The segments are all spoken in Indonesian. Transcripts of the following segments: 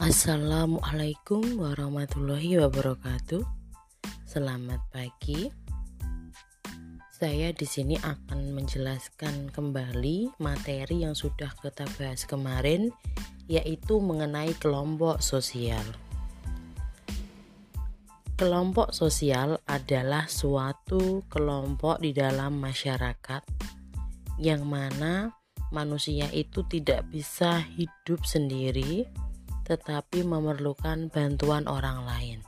Assalamualaikum warahmatullahi wabarakatuh. Selamat pagi. Saya di sini akan menjelaskan kembali materi yang sudah kita bahas kemarin, yaitu mengenai kelompok sosial. Kelompok sosial adalah suatu kelompok di dalam masyarakat yang mana manusia itu tidak bisa hidup sendiri tetapi memerlukan bantuan orang lain.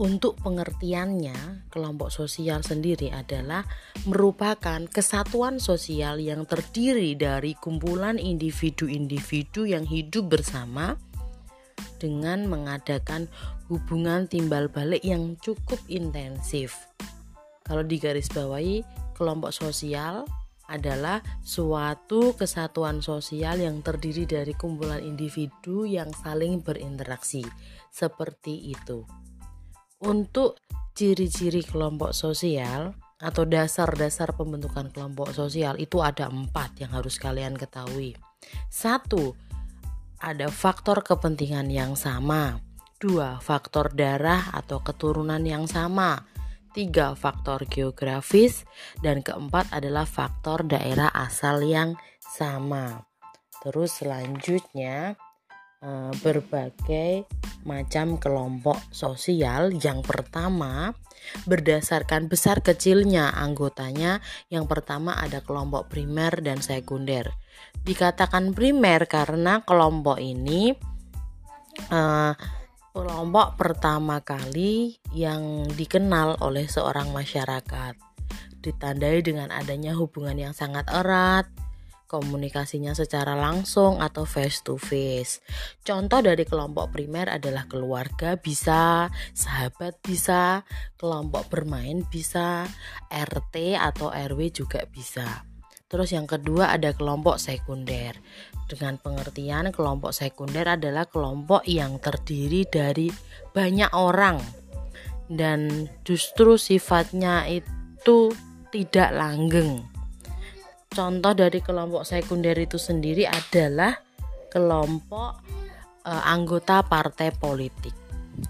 Untuk pengertiannya, kelompok sosial sendiri adalah merupakan kesatuan sosial yang terdiri dari kumpulan individu-individu yang hidup bersama dengan mengadakan hubungan timbal balik yang cukup intensif. Kalau digarisbawahi, kelompok sosial adalah suatu kesatuan sosial yang terdiri dari kumpulan individu yang saling berinteraksi. Seperti itu. Untuk ciri-ciri kelompok sosial atau dasar-dasar pembentukan kelompok sosial itu ada empat yang harus kalian ketahui. Satu, ada faktor kepentingan yang sama. Dua, faktor darah atau keturunan yang sama tiga faktor geografis dan keempat adalah faktor daerah asal yang sama. Terus selanjutnya eh, berbagai macam kelompok sosial. Yang pertama, berdasarkan besar kecilnya anggotanya, yang pertama ada kelompok primer dan sekunder. Dikatakan primer karena kelompok ini uh, kelompok pertama kali yang dikenal oleh seorang masyarakat. Ditandai dengan adanya hubungan yang sangat erat, komunikasinya secara langsung atau face to face. Contoh dari kelompok primer adalah keluarga bisa, sahabat bisa, kelompok bermain bisa, RT atau RW juga bisa. Terus yang kedua ada kelompok sekunder. Dengan pengertian kelompok sekunder adalah kelompok yang terdiri dari banyak orang dan justru sifatnya itu tidak langgeng. Contoh dari kelompok sekunder itu sendiri adalah kelompok e, anggota partai politik.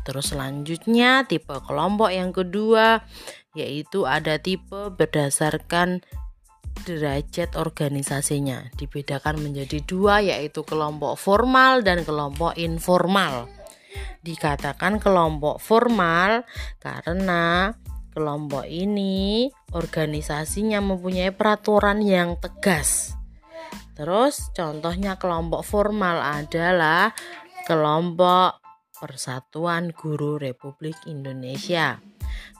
Terus selanjutnya tipe kelompok yang kedua yaitu ada tipe berdasarkan derajat organisasinya dibedakan menjadi dua yaitu kelompok formal dan kelompok informal. Dikatakan kelompok formal karena kelompok ini organisasinya mempunyai peraturan yang tegas. Terus contohnya kelompok formal adalah kelompok Persatuan Guru Republik Indonesia,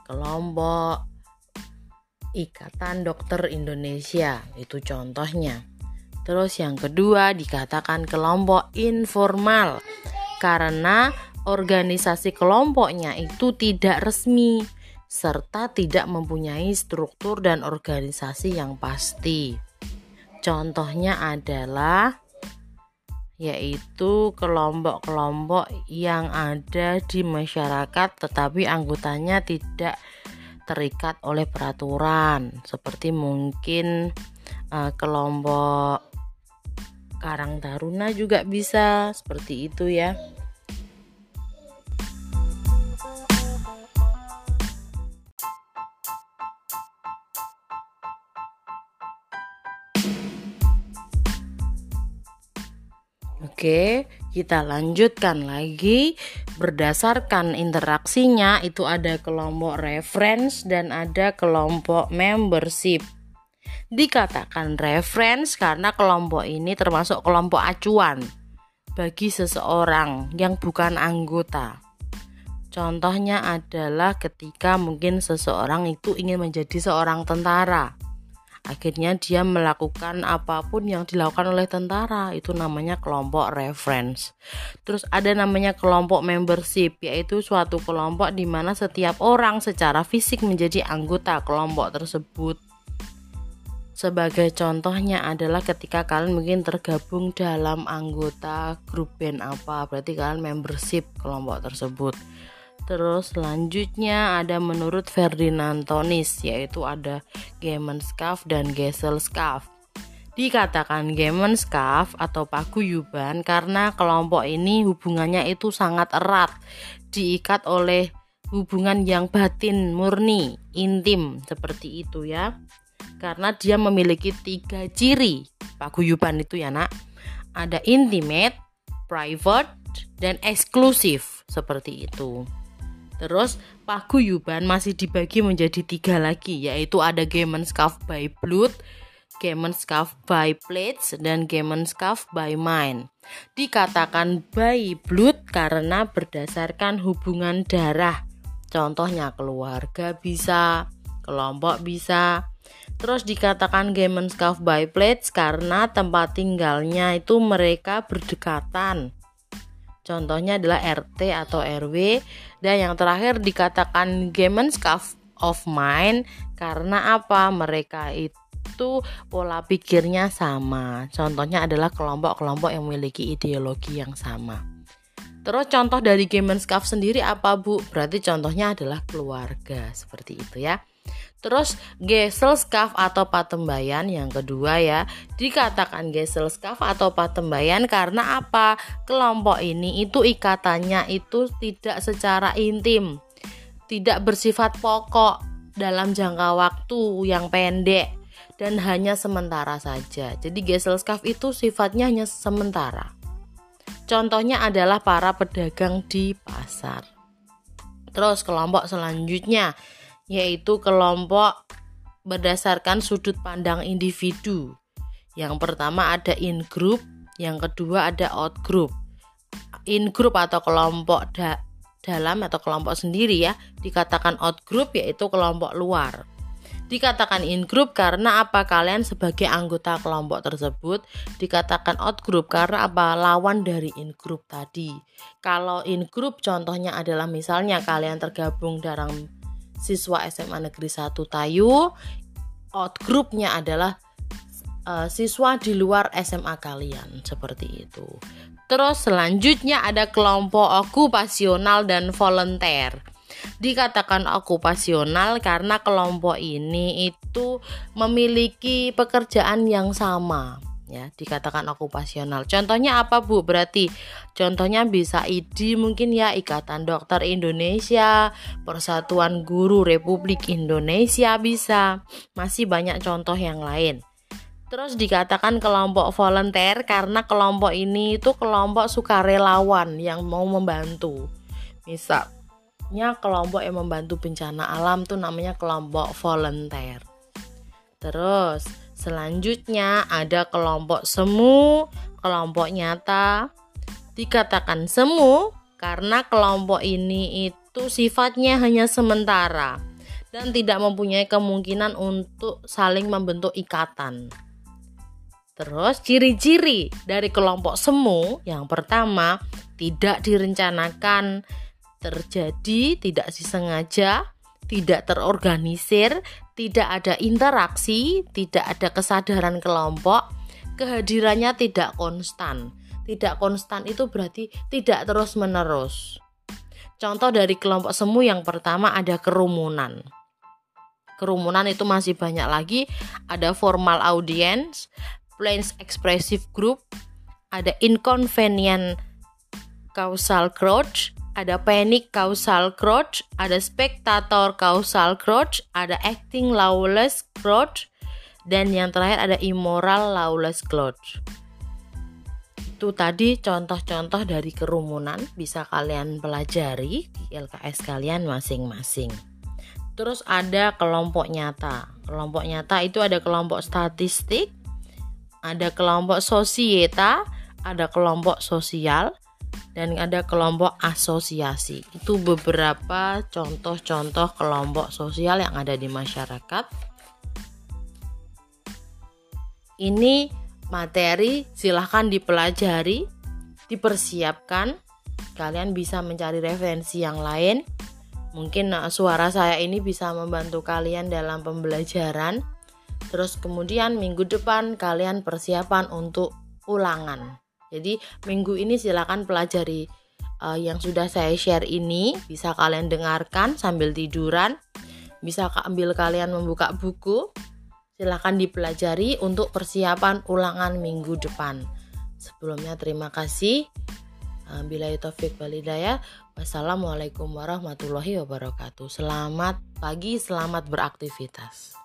kelompok Ikatan Dokter Indonesia itu contohnya. Terus yang kedua dikatakan kelompok informal karena organisasi kelompoknya itu tidak resmi serta tidak mempunyai struktur dan organisasi yang pasti. Contohnya adalah yaitu kelompok-kelompok yang ada di masyarakat tetapi anggotanya tidak terikat oleh peraturan seperti mungkin uh, kelompok Karang Taruna juga bisa seperti itu ya. Oke, kita lanjutkan lagi berdasarkan interaksinya itu ada kelompok reference dan ada kelompok membership. Dikatakan reference karena kelompok ini termasuk kelompok acuan bagi seseorang yang bukan anggota. Contohnya adalah ketika mungkin seseorang itu ingin menjadi seorang tentara akhirnya dia melakukan apa pun yang dilakukan oleh tentara. Itu namanya kelompok reference. Terus ada namanya kelompok membership yaitu suatu kelompok di mana setiap orang secara fisik menjadi anggota kelompok tersebut. Sebagai contohnya adalah ketika kalian mungkin tergabung dalam anggota grup band apa berarti kalian membership kelompok tersebut Terus selanjutnya ada menurut Ferdinand Tonis yaitu ada Gemenschaft dan Gesellschaft. Dikatakan Gemenschaft atau paguyuban karena kelompok ini hubungannya itu sangat erat, diikat oleh hubungan yang batin, murni, intim seperti itu ya. Karena dia memiliki tiga ciri paguyuban itu ya nak. Ada intimate, private, dan eksklusif seperti itu. Terus paguyuban masih dibagi menjadi tiga lagi yaitu ada Gemenschaft by Blood, Gemenschaft by Plates, dan Gemenschaft by Mind. Dikatakan by blood karena berdasarkan hubungan darah. Contohnya keluarga bisa, kelompok bisa. Terus dikatakan Gemenschaft by Plates karena tempat tinggalnya itu mereka berdekatan. Contohnya adalah RT atau RW dan yang terakhir dikatakan Gemeinschaft of Mind karena apa? Mereka itu pola pikirnya sama. Contohnya adalah kelompok-kelompok yang memiliki ideologi yang sama. Terus contoh dari Gemeinschaft sendiri apa Bu? Berarti contohnya adalah keluarga seperti itu ya. Terus Gesellschaft atau patembayan yang kedua ya dikatakan Gesellschaft atau patembayan karena apa? Kelompok ini itu ikatannya itu tidak secara intim, tidak bersifat pokok dalam jangka waktu yang pendek dan hanya sementara saja. Jadi Gesellschaft itu sifatnya hanya sementara. Contohnya adalah para pedagang di pasar. Terus kelompok selanjutnya yaitu kelompok berdasarkan sudut pandang individu. Yang pertama ada in group, yang kedua ada out group. In group atau kelompok da dalam atau kelompok sendiri ya, dikatakan out group yaitu kelompok luar. Dikatakan in group karena apa kalian sebagai anggota kelompok tersebut dikatakan out group karena apa lawan dari in group tadi. Kalau in group contohnya adalah misalnya kalian tergabung dalam siswa SMA Negeri 1 Tayu out grupnya adalah uh, siswa di luar SMA kalian seperti itu. Terus selanjutnya ada kelompok okupasional dan volunteer. Dikatakan okupasional karena kelompok ini itu memiliki pekerjaan yang sama ya dikatakan okupasional. Contohnya apa Bu? Berarti contohnya bisa ID mungkin ya Ikatan Dokter Indonesia, Persatuan Guru Republik Indonesia bisa. Masih banyak contoh yang lain. Terus dikatakan kelompok volunteer karena kelompok ini itu kelompok sukarelawan yang mau membantu. Misalnya kelompok yang membantu bencana alam tuh namanya kelompok volunteer. Terus Selanjutnya ada kelompok semu, kelompok nyata. Dikatakan semu karena kelompok ini itu sifatnya hanya sementara dan tidak mempunyai kemungkinan untuk saling membentuk ikatan. Terus ciri-ciri dari kelompok semu yang pertama tidak direncanakan terjadi, tidak disengaja, tidak terorganisir, tidak ada interaksi, tidak ada kesadaran kelompok, kehadirannya tidak konstan. Tidak konstan itu berarti tidak terus-menerus. Contoh dari kelompok semu yang pertama ada kerumunan. Kerumunan itu masih banyak lagi, ada formal audience, plain expressive group, ada inconvenient causal crowd, ada panic causal crowd, ada spectator causal crowd, ada acting lawless crowd, dan yang terakhir ada immoral lawless crowd. Itu tadi contoh-contoh dari kerumunan bisa kalian pelajari di LKS kalian masing-masing. Terus ada kelompok nyata. Kelompok nyata itu ada kelompok statistik, ada kelompok sosieta, ada kelompok sosial, dan ada kelompok asosiasi. Itu beberapa contoh-contoh kelompok sosial yang ada di masyarakat. Ini materi silahkan dipelajari, dipersiapkan. Kalian bisa mencari referensi yang lain. Mungkin nah, suara saya ini bisa membantu kalian dalam pembelajaran. Terus kemudian minggu depan kalian persiapan untuk ulangan. Jadi minggu ini silakan pelajari uh, yang sudah saya share ini bisa kalian dengarkan sambil tiduran, bisa ambil kalian membuka buku. Silakan dipelajari untuk persiapan ulangan minggu depan. Sebelumnya terima kasih. Eh, Bila itu taufik balidaya Wassalamualaikum warahmatullahi wabarakatuh. Selamat pagi, selamat beraktivitas.